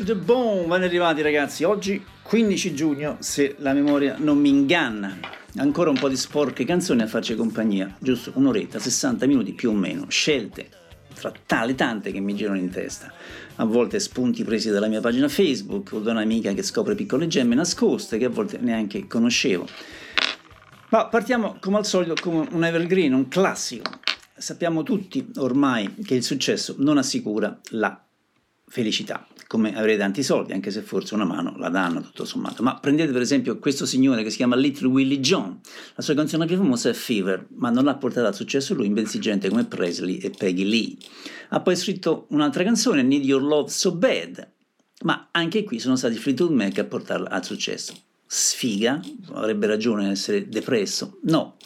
To the bone, ben arrivati ragazzi, oggi 15 giugno, se la memoria non mi inganna. Ancora un po' di sporche canzoni a farci compagnia, giusto un'oretta, 60 minuti più o meno, scelte tra tale tante che mi girano in testa. A volte spunti presi dalla mia pagina Facebook o da un'amica che scopre piccole gemme nascoste che a volte neanche conoscevo. Ma partiamo come al solito con un evergreen, un classico. Sappiamo tutti ormai che il successo non assicura la felicità, come avere tanti soldi, anche se forse una mano la danno tutto sommato. Ma prendete per esempio questo signore che si chiama Little Willie John, la sua canzone più famosa è Fever, ma non l'ha portata al successo lui, bensì gente come Presley e Peggy Lee. Ha poi scritto un'altra canzone, Need Your Love So Bad, ma anche qui sono stati Fleetwood Mac a portarla al successo sfiga, avrebbe ragione ad essere depresso. No,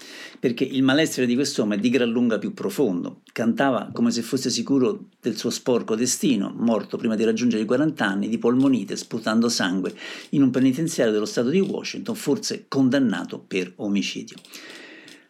perché il malessere di quest'uomo è di gran lunga più profondo. Cantava come se fosse sicuro del suo sporco destino, morto prima di raggiungere i 40 anni di polmonite, sputando sangue in un penitenziario dello stato di Washington, forse condannato per omicidio.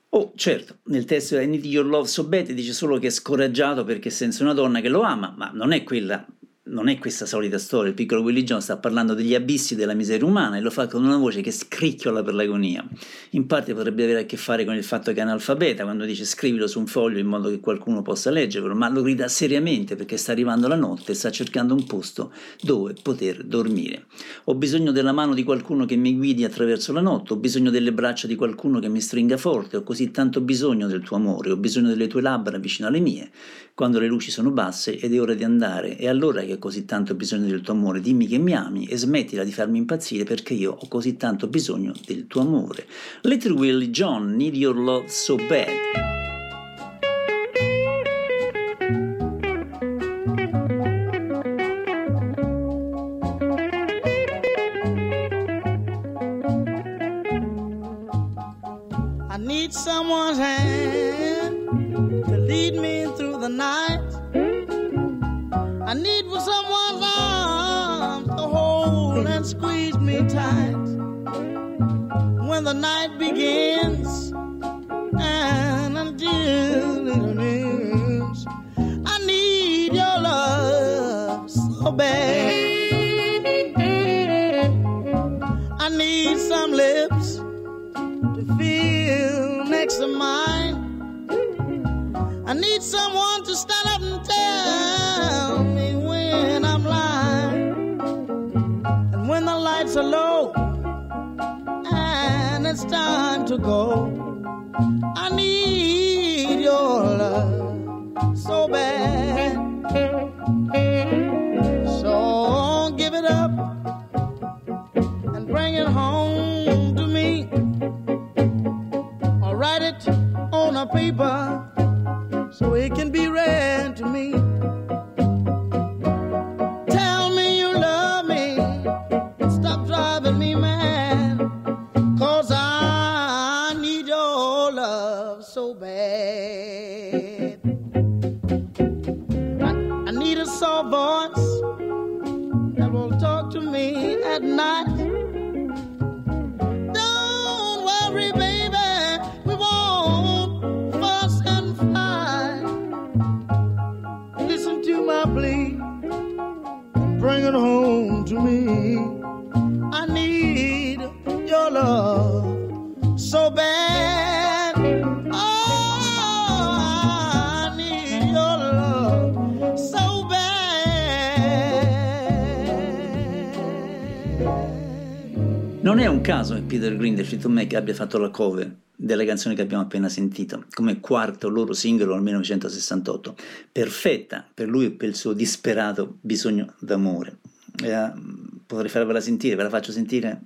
Oh, certo, nel testo di Need Your Love So Bad dice solo che è scoraggiato perché senza una donna che lo ama, ma non è quella non è questa solita storia, il piccolo Willie John sta parlando degli abissi della miseria umana e lo fa con una voce che scricchiola per l'agonia. In parte potrebbe avere a che fare con il fatto che è analfabeta, quando dice scrivilo su un foglio in modo che qualcuno possa leggerlo, ma lo grida seriamente perché sta arrivando la notte e sta cercando un posto dove poter dormire. Ho bisogno della mano di qualcuno che mi guidi attraverso la notte, ho bisogno delle braccia di qualcuno che mi stringa forte, ho così tanto bisogno del tuo amore, ho bisogno delle tue labbra vicino alle mie, quando le luci sono basse ed è ora di andare, è allora che ho così tanto bisogno del tuo amore, dimmi che mi ami e smettila di farmi impazzire perché io ho così tanto bisogno del tuo amore. Little Willie John, need your love so bad. The night begins and until it ends. I need your love so bad. I need some lips to feel next to mine. I need someone to stand it's time to go, I need your love so bad. Soft voice that will talk to me at night. Peter Green del Fleetwood Mac abbia fatto la cover della canzone che abbiamo appena sentito, come quarto loro singolo nel 1968, perfetta per lui e per il suo disperato bisogno d'amore. Eh, potrei farvela sentire, ve la faccio sentire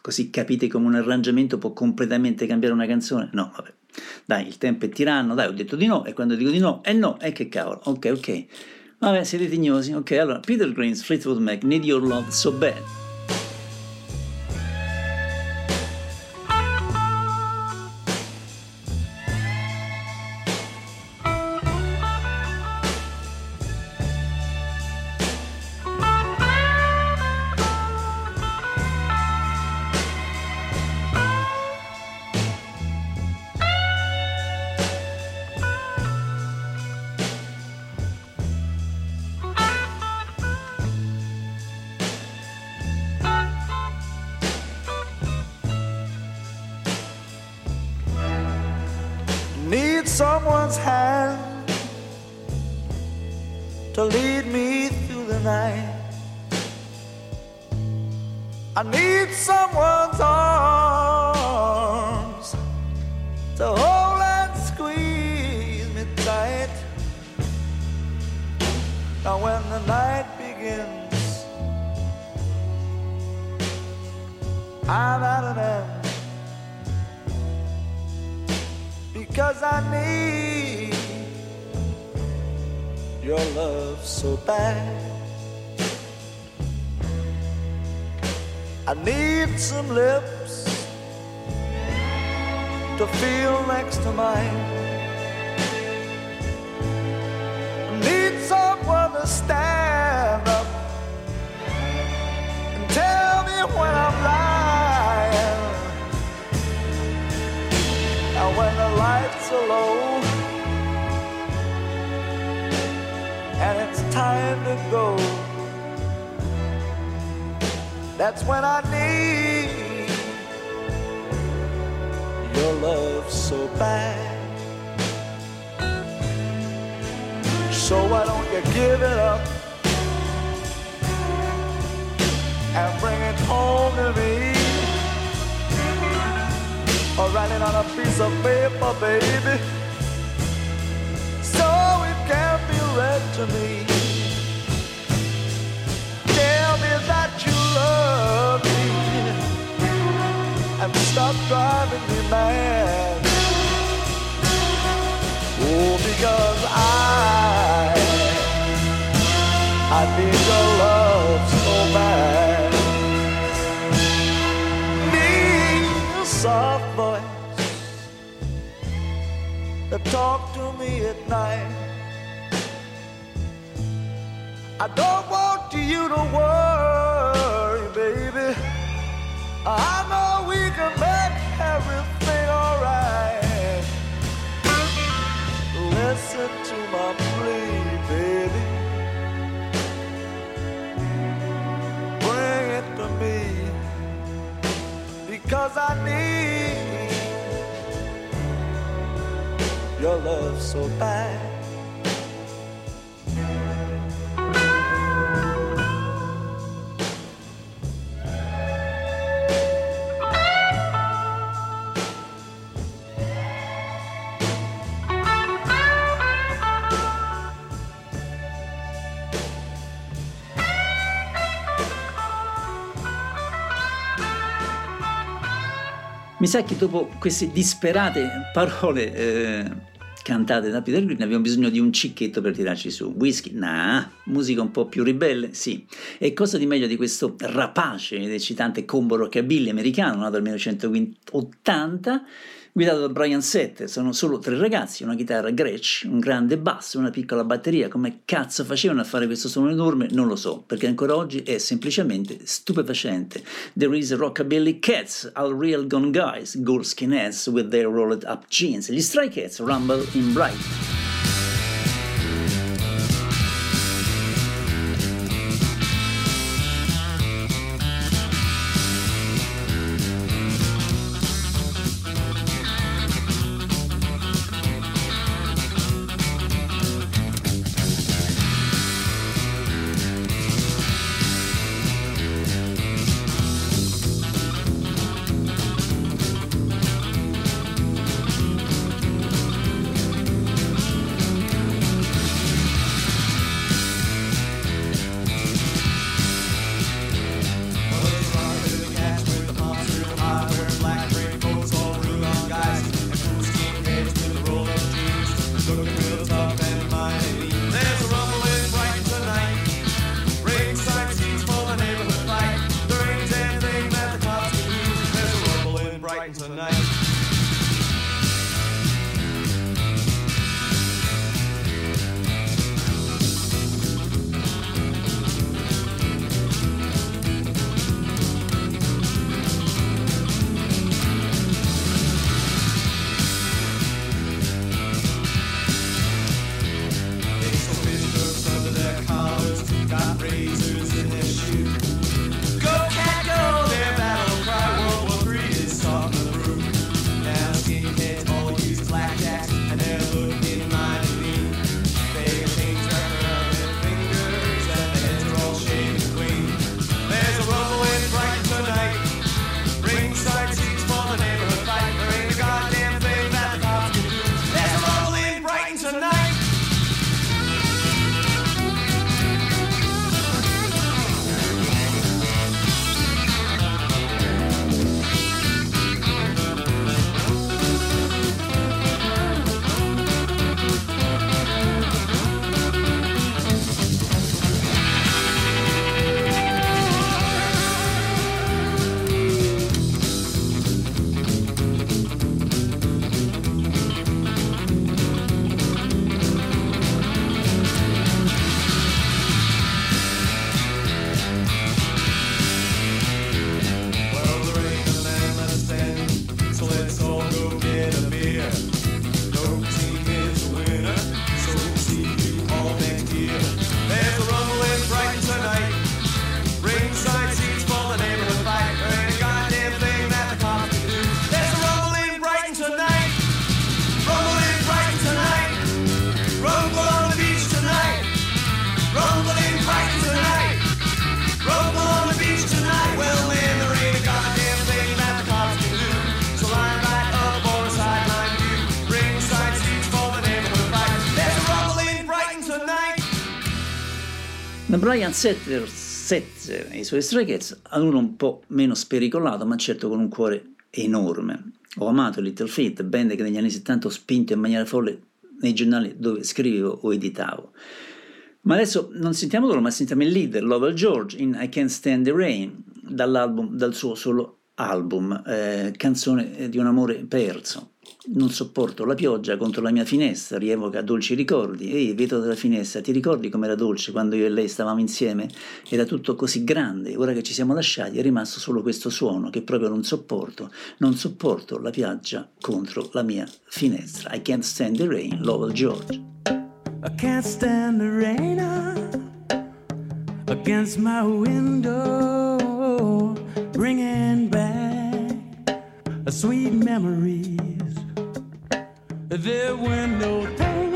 così capite come un arrangiamento può completamente cambiare una canzone? No, vabbè. Dai, il tempo è tiranno, dai, ho detto di no, e quando dico di no, è no, e che cavolo, ok, ok. Vabbè, siete tignosi, ok, allora, Peter Green's Fleetwood Mac, Need Your Love So Bad. I'm at an end because I need your love so bad. I need some lips to feel next to mine. I need someone to stand time to go. That's when I need your love so bad. So why don't you give it up and bring it home to me? Or write it on a piece of paper, baby, so it can be read to me. And stop driving me mad. Oh, because I, I need your love so bad. Need a soft voice to talk to me at night. I don't want you to worry, baby. I because I need your love so bad. Mi sa che dopo queste disperate parole eh, cantate da Peter Green abbiamo bisogno di un cicchetto per tirarci su. Whisky? Nah. Musica un po' più ribelle? Sì. E cosa di meglio di questo rapace ed eccitante combo rockabilly americano nato nel 1980 guidato da Brian Setter. Sono solo tre ragazzi, una chitarra Gretsch, un grande basso e una piccola batteria. Come cazzo facevano a fare questo suono enorme? Non lo so, perché ancora oggi è semplicemente stupefacente. There is Rockabilly Cats, All Real Gone Guys, Gold Skinheads with their rolled up jeans. Gli Stray Cats Rumble in Bright. Setzer, Setzer e i suoi Stray Cats ad uno un po' meno spericolato, ma certo con un cuore enorme. Ho amato Little Feat, band che negli anni 70 ho spinto in maniera folle nei giornali dove scrivevo o editavo. Ma adesso non sentiamo loro, ma sentiamo il leader, Lovell George, in I Can't Stand the Rain, dal suo solo album, eh, canzone di un amore perso. Non sopporto la pioggia contro la mia finestra, rievoca dolci ricordi. Ehi, vetro della finestra, ti ricordi com'era dolce quando io e lei stavamo insieme? Era tutto così grande, ora che ci siamo lasciati è rimasto solo questo suono che proprio non sopporto. Non sopporto la pioggia contro la mia finestra. I can't stand the rain, Lowell George. I can't stand the rain against my window, bringing back a sweet memories. There were no thing.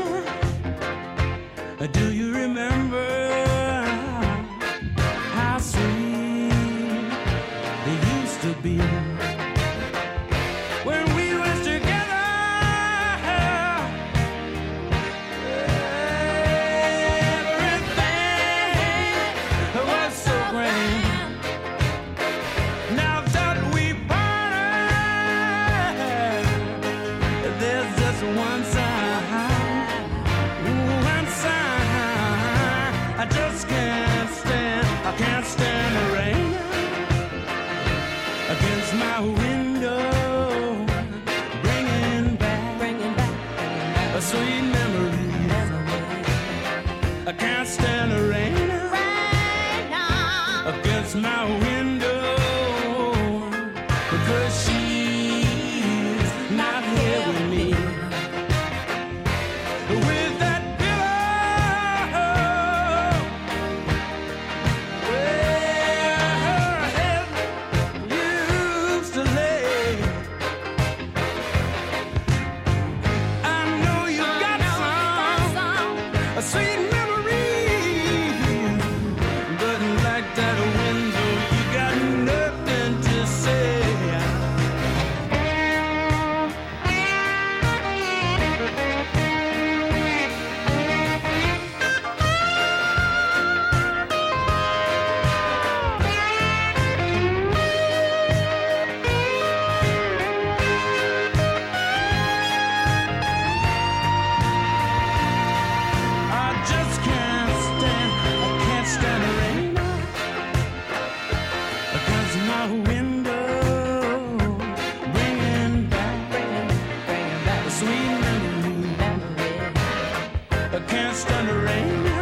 rain.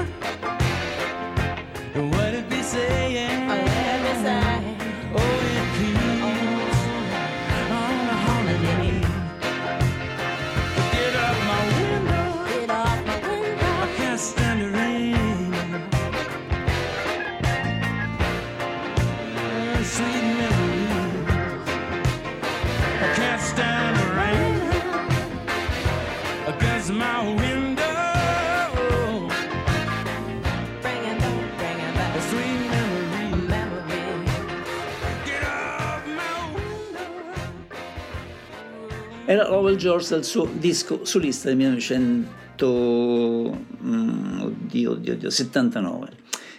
Era Lowell George dal suo disco solista del 1979. Mm, oddio, oddio, oddio, 79.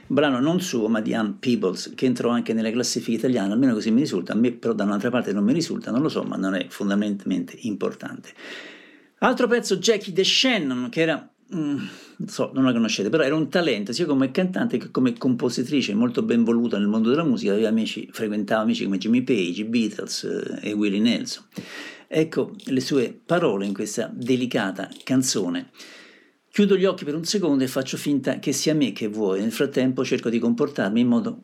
Brano non suo, ma di Ann Peebles, che entrò anche nelle classifiche italiane, almeno così mi risulta. A me, però, da un'altra parte non mi risulta, non lo so, ma non è fondamentalmente importante. Altro pezzo, Jackie The Shannon, che era. Mm, non so, non la conoscete, però era un talento sia come cantante che come compositrice, molto ben voluta nel mondo della musica. Aveva amici, frequentava amici come Jimmy Page, Beatles eh, e Willie Nelson. Ecco le sue parole in questa delicata canzone. Chiudo gli occhi per un secondo e faccio finta che sia me che vuoi. Nel frattempo cerco di comportarmi in modo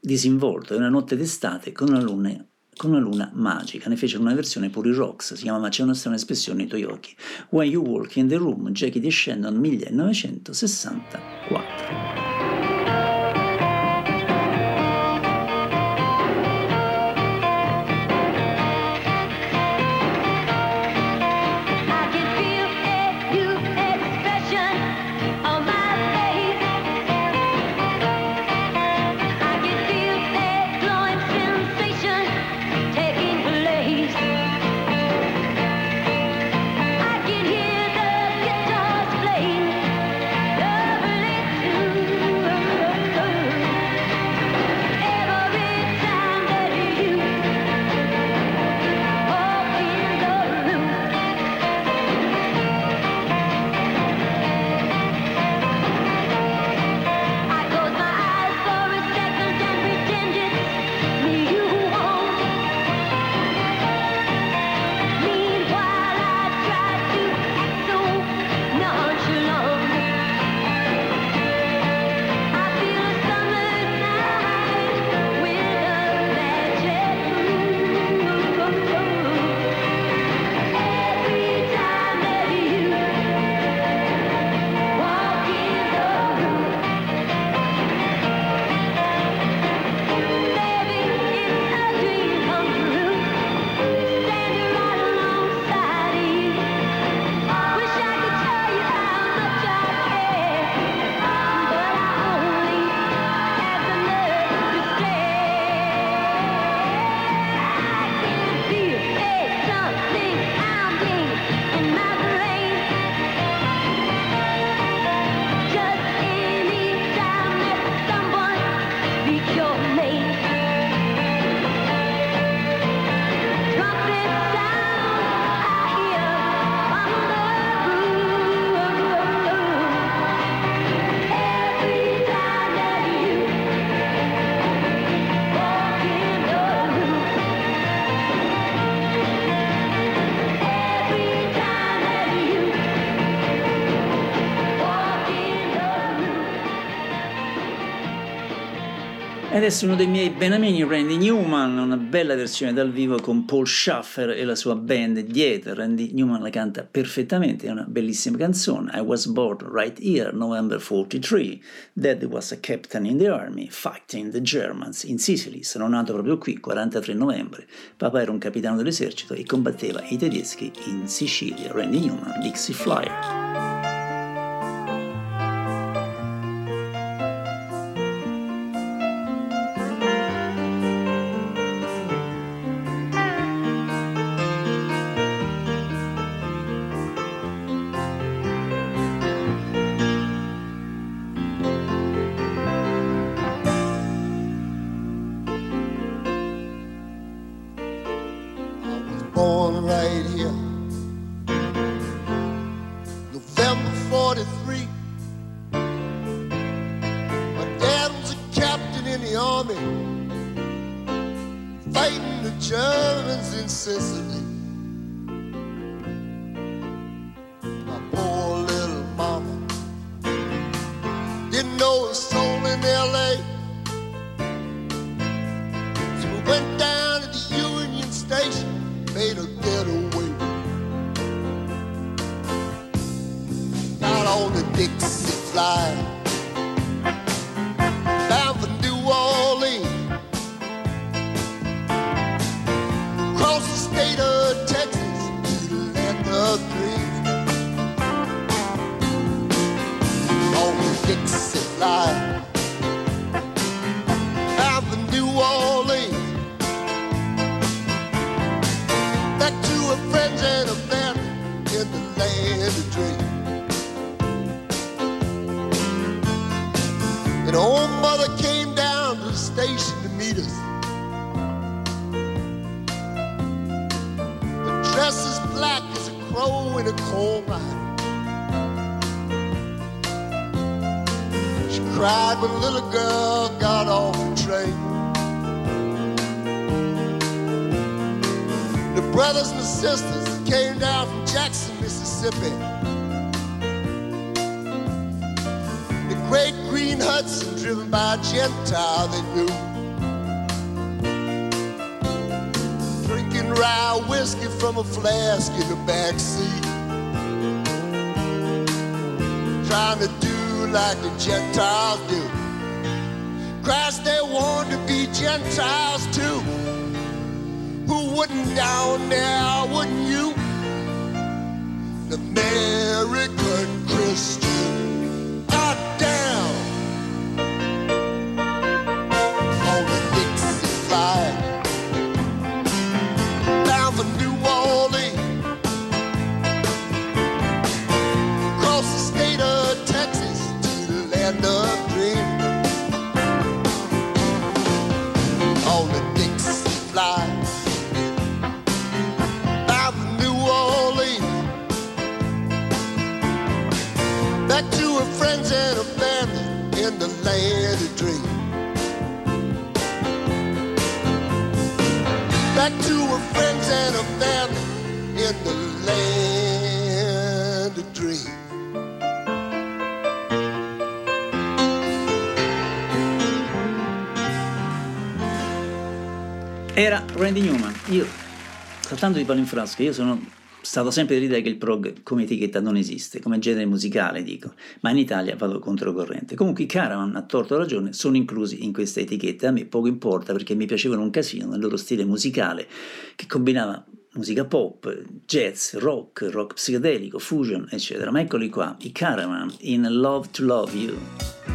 disinvolto. È una notte d'estate con una luna, con una luna magica. Ne fecero una versione pure Rocks, si chiama Ma c'è una strana espressione nei tuoi occhi. When You Walk in the Room, Jackie D. Shannon, 1964. Ed adesso uno dei miei benamini, Randy Newman, una bella versione dal vivo con Paul Schaffer e la sua band dietro. Randy Newman la canta perfettamente, è una bellissima canzone. I was born right here, November 43. Dad was a captain in the army, fighting the Germans in Sicily. Sono nato proprio qui, 43 novembre. Papà era un capitano dell'esercito e combatteva i tedeschi in Sicilia. Randy Newman, Dixie Flyer. back to her friends and her family in the land of dreams. And old mother came down to the station to meet us. The dress is black as a crow in a coal mine. She cried when the little girl got off the train. brothers and sisters came down from Jackson, Mississippi. The great green Hudson, driven by a Gentile they knew. Drinking rye whiskey from a flask in the back seat. Trying to do like the Gentiles do. Christ, they want to be Gentiles too people wouldn't down there, wouldn't you? American Christian. Era Randy Newman. Io, saltando di palo in frasca, io sono stato sempre dell'idea che il prog come etichetta non esiste, come genere musicale dico, ma in Italia vado controcorrente. Comunque i Caravan, a torto ragione, sono inclusi in questa etichetta, a me poco importa perché mi piacevano un casino nel loro stile musicale che combinava musica pop, jazz, rock, rock psichedelico, fusion, eccetera. Ma eccoli qua, i Caravan in Love to Love You.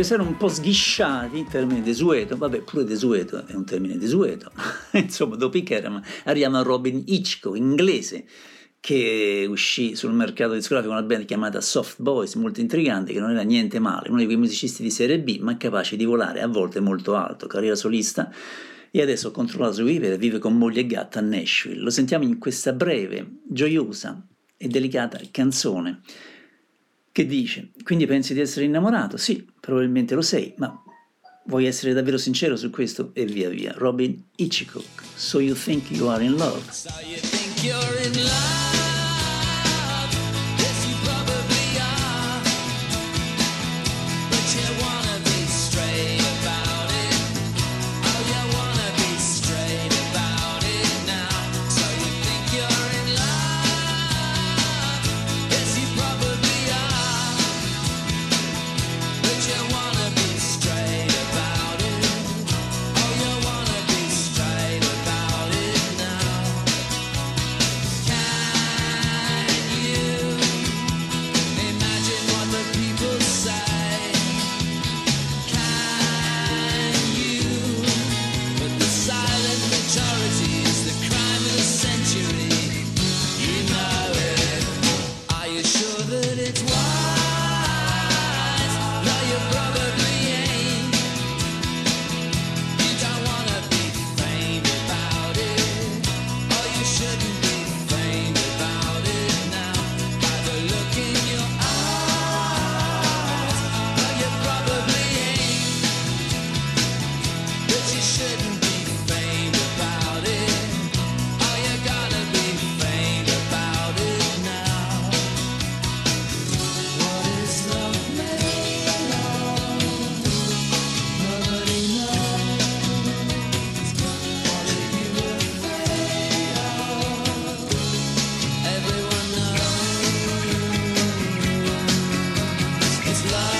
Per essere un po' sghisciati in termini desueto, vabbè pure desueto è un termine desueto, insomma dopo i Kerama arriviamo a Robin Hitchcock, inglese, che uscì sul mercato discografico una band chiamata Soft Boys, molto intrigante, che non era niente male, uno di quei musicisti di serie B, ma capace di volare a volte molto alto, carriera solista, e adesso controlla su vivere, vive con moglie e gatta a Nashville. Lo sentiamo in questa breve, gioiosa e delicata canzone che dice, quindi pensi di essere innamorato? Sì, probabilmente lo sei, ma vuoi essere davvero sincero su questo? E via via. Robin Hitchcock, So You Think You Are In Love. So love.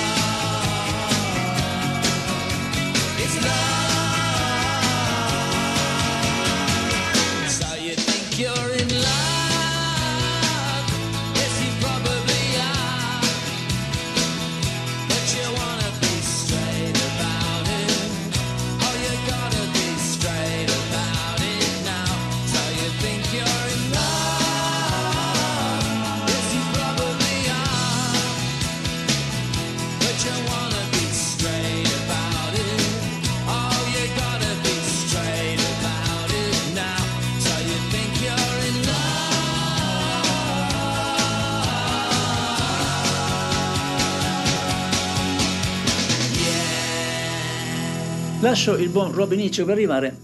Lascio il buon Robin Hitchcock per arrivare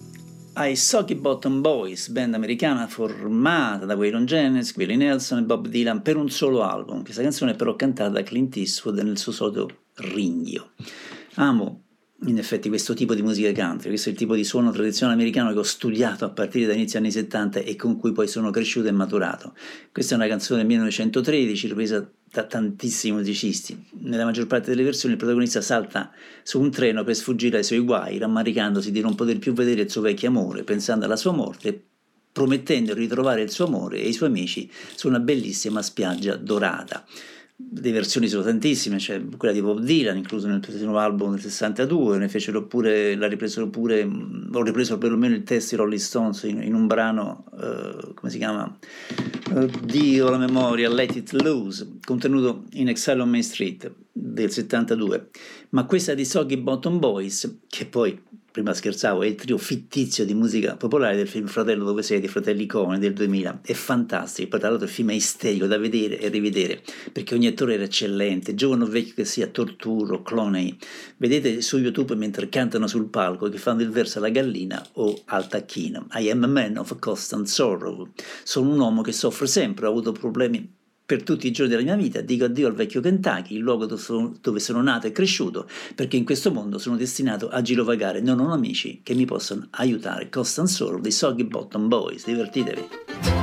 ai Soggy Bottom Boys, band americana formata da Waylon Jennings, Willie Nelson e Bob Dylan per un solo album. Questa canzone è però cantata da Clint Eastwood nel suo solito ringhio. Amo in effetti questo tipo di musica country, questo è il tipo di suono tradizionale americano che ho studiato a partire da inizio anni 70 e con cui poi sono cresciuto e maturato. Questa è una canzone del 1913 ripresa da tantissimi musicisti. Nella maggior parte delle versioni il protagonista salta su un treno per sfuggire ai suoi guai, rammaricandosi di non poter più vedere il suo vecchio amore, pensando alla sua morte promettendo di ritrovare il suo amore e i suoi amici su una bellissima spiaggia dorata le versioni sono tantissime, c'è quella di Bob Dylan incluso nel nuovo album del 62, ne fecero pure, l'ha ripreso pure, ho ripreso perlomeno il testo di Rolling Stones in, in un brano, uh, come si chiama? Dio la memoria, Let It Loose, contenuto in Exile on Main Street del 72, ma questa di Soggy Bottom Boys, che poi prima scherzavo, è il trio fittizio di musica popolare del film Fratello dove sei di Fratelli Cohen del 2000. È fantastico, poi tra l'altro il film è isterico da vedere e rivedere, perché ogni attore era eccellente, giovane o vecchio che sia, Torturo, Cloney. Vedete su YouTube mentre cantano sul palco che fanno il verso alla gallina o al tacchino. I am a man of constant sorrow. Sono un uomo che soffre sempre, ho avuto problemi per tutti i giorni della mia vita, dico addio al vecchio Kentucky, il luogo dove sono, nato e cresciuto, perché in questo mondo sono destinato a girovagare, non ho amici che mi possano aiutare. Constant Soul dei Soggy Bottom Boys, divertitevi.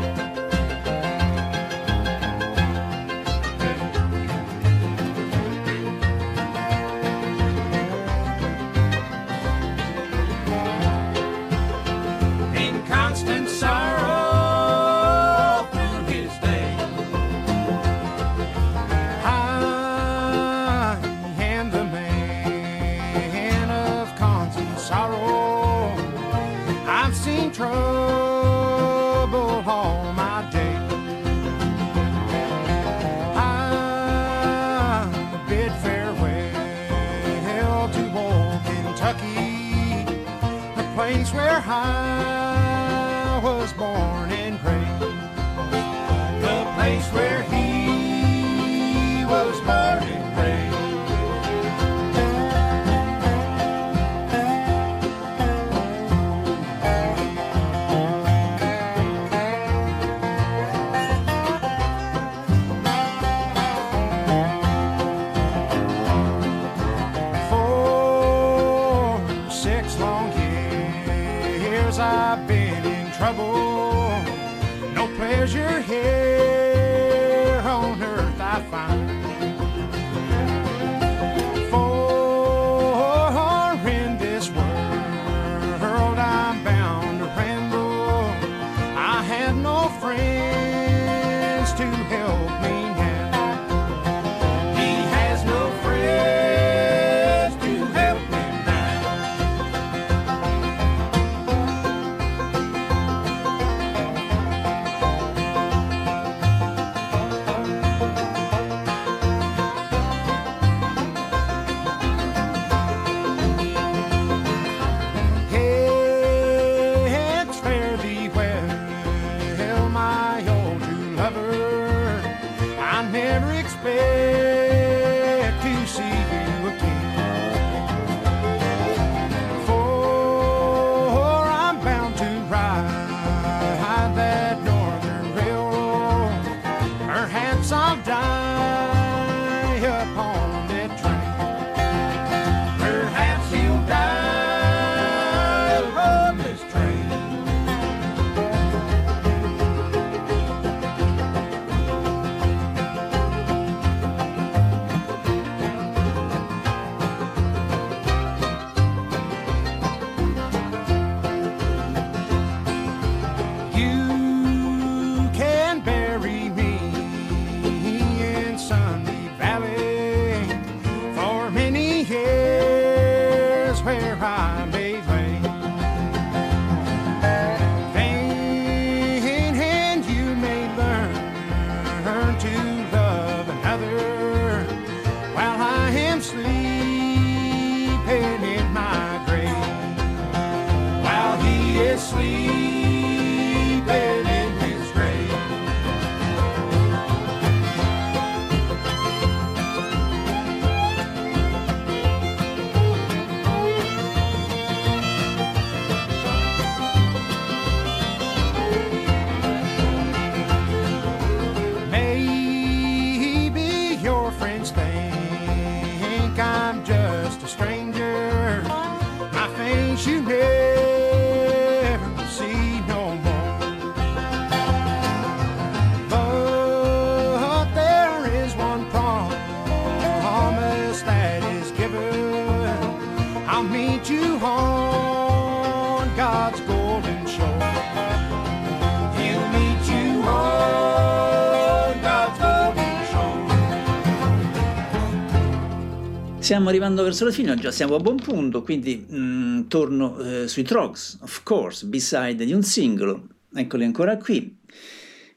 Stiamo arrivando verso la fine, già siamo a buon punto, quindi mm, torno eh, sui Trogs, of course, beside di un singolo. Eccoli ancora qui.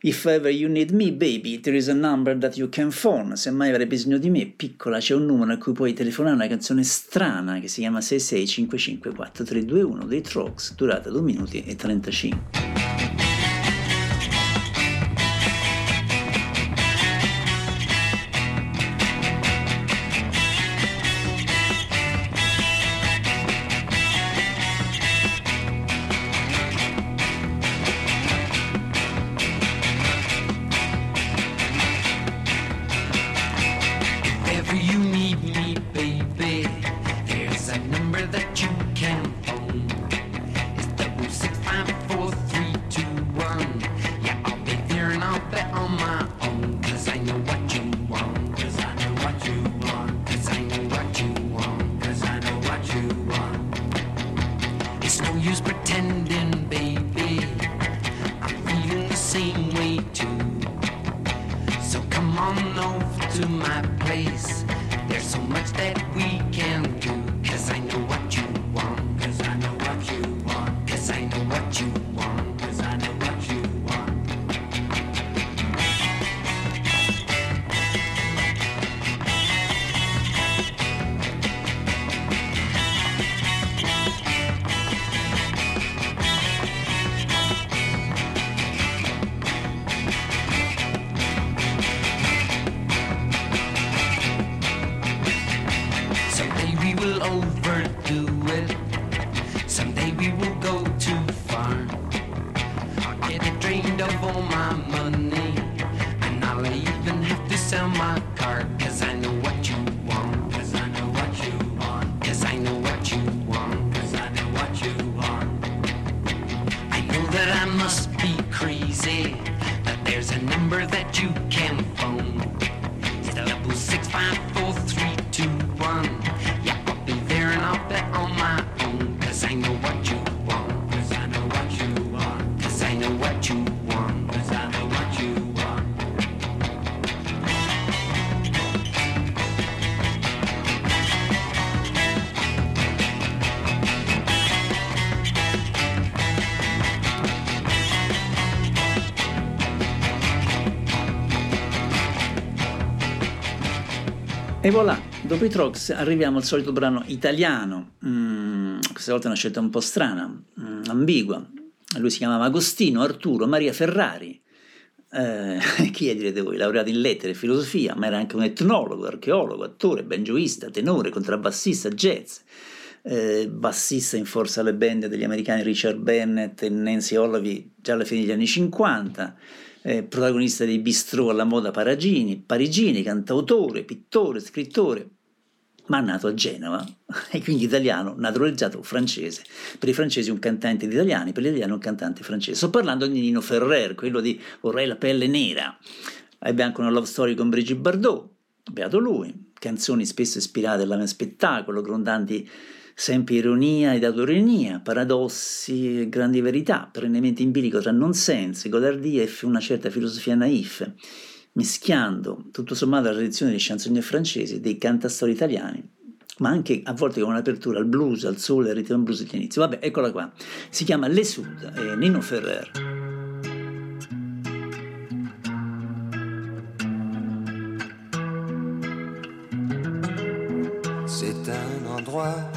If ever you need me, baby, there is a number that you can phone. Se mai avrai bisogno di me, piccola, c'è un numero a cui puoi telefonare una canzone strana che si chiama 66554321 dei Trogs, durata 2 minuti e 35. E voilà, dopo i Trox arriviamo al solito brano italiano. Mm, questa volta è una scelta un po' strana, mm, ambigua. Lui si chiamava Agostino Arturo Maria Ferrari. Eh, chi è, direte voi? Laureato in lettere e filosofia, ma era anche un etnologo, archeologo, attore, banjoista, tenore, contrabbassista, jazz. Eh, bassista in forza alle band degli americani Richard Bennett e Nancy Holloway già alla fine degli anni 50 eh, protagonista dei bistrò alla moda parigini, parigini, cantautore, pittore, scrittore, ma nato a Genova e quindi italiano, naturalizzato francese. Per i francesi un cantante di italiani, per gli italiani un cantante francese. Sto parlando di Nino Ferrer, quello di Vorrei la pelle nera. Ebbe anche una love story con Brigitte Bardot, beato lui, canzoni spesso ispirate al spettacolo, grondanti sempre ironia ed autoironia, paradossi e grandi verità, perennemente in bilico tra nonsense, godardia e una certa filosofia naif, mischiando tutto sommato la tradizione dei chansonnier francesi, dei cantastori italiani, ma anche a volte con un'apertura al blues, al sole, al ritmo blues all'inizio. Vabbè, eccola qua. Si chiama Le Sud, è Nino Ferrer. C'est un endroit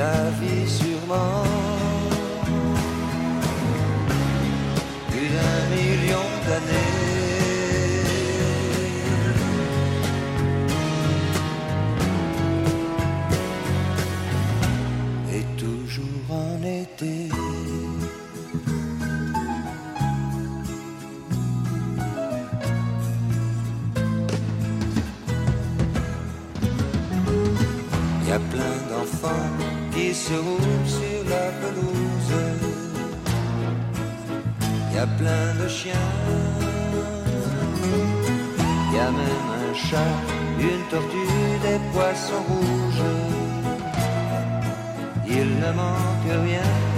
la vie sûrement. Plus d'un million d'années. Se sur la pelouse. Y a plein de chiens, y a même un chat, une tortue, des poissons rouges. Il ne manque rien.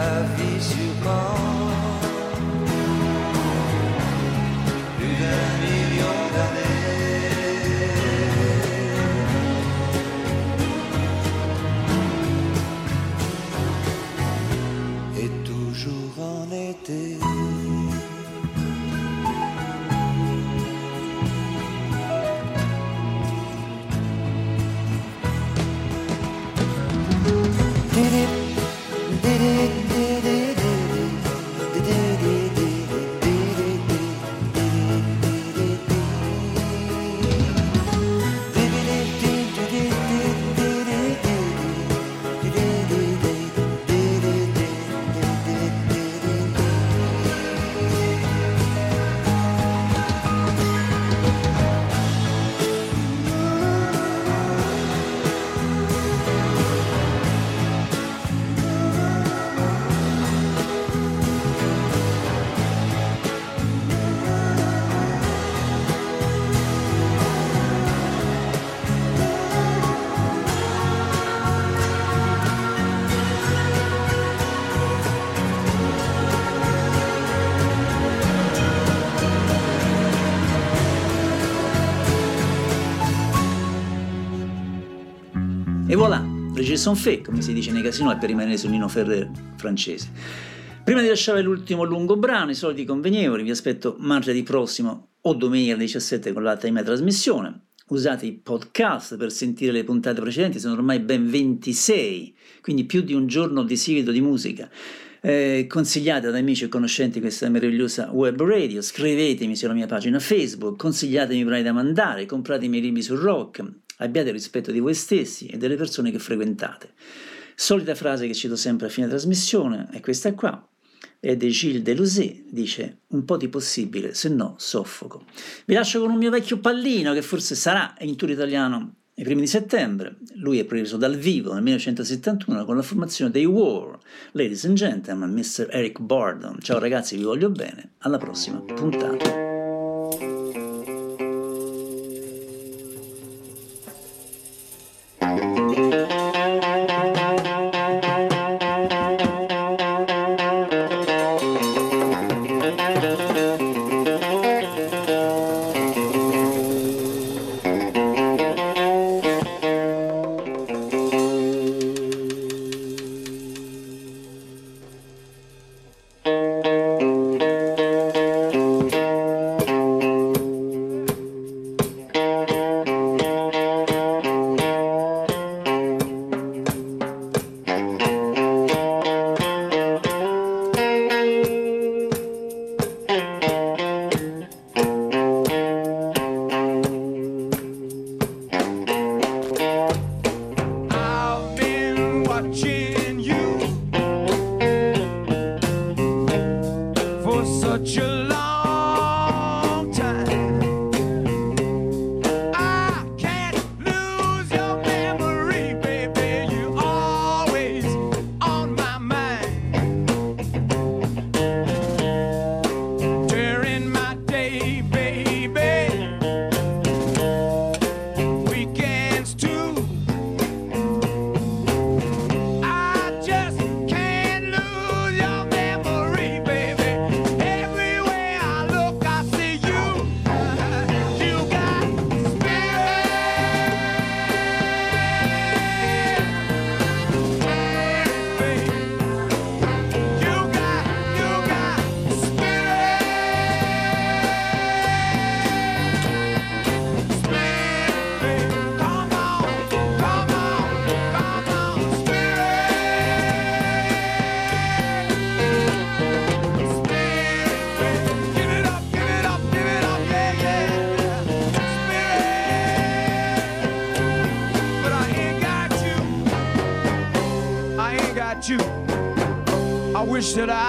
Et la jeux sont faits, come si dice nei casino, per rimanere su Nino Ferrer francese. Prima di lasciare l'ultimo lungo brano, i soliti convenevoli, vi aspetto martedì prossimo o domenica alle 17 con l'altra mia trasmissione. Usate i podcast per sentire le puntate precedenti, sono ormai ben 26, quindi più di un giorno di seguito di musica. Eh, consigliate ad amici e conoscenti questa meravigliosa web radio, scrivetemi sulla mia pagina Facebook, consigliatemi brani da mandare, comprate i libri sul rock, abbiate rispetto di voi stessi e delle persone che frequentate. Solita frase che cito sempre a fine trasmissione è questa qua, è di Gilles Delusé, dice un po' di possibile, se no soffoco. Vi lascio con un mio vecchio pallino che forse sarà in tour italiano ai primi di settembre. Lui è preso dal vivo nel 1971 con la formazione dei War. Ladies and gentlemen, Mr. Eric Bardon. Ciao ragazzi, vi voglio bene. Alla prossima puntata. That I,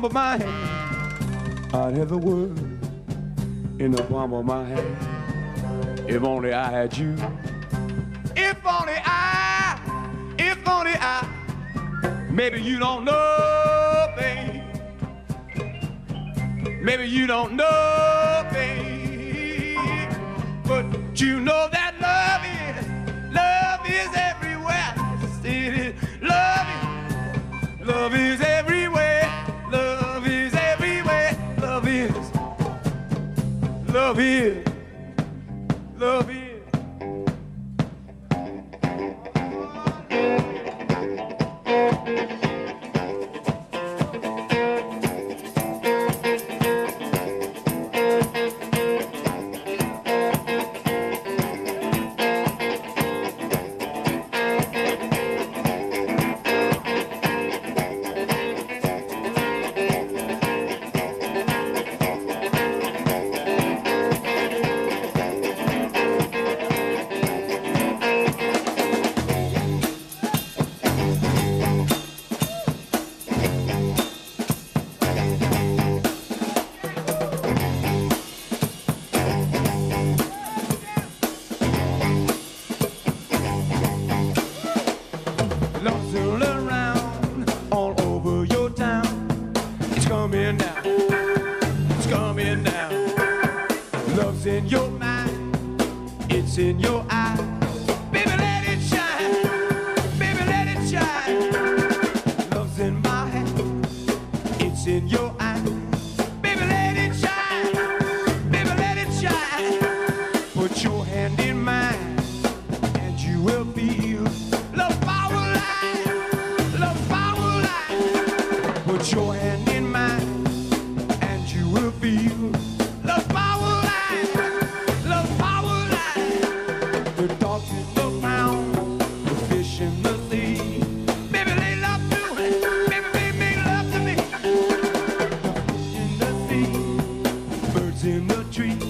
palm of my hand. I'd have the world in the palm of my hand. If only I had you. If only I, if only I. Maybe you don't know, babe. Maybe you don't know. in the trees.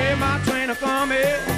Hear my train a coming.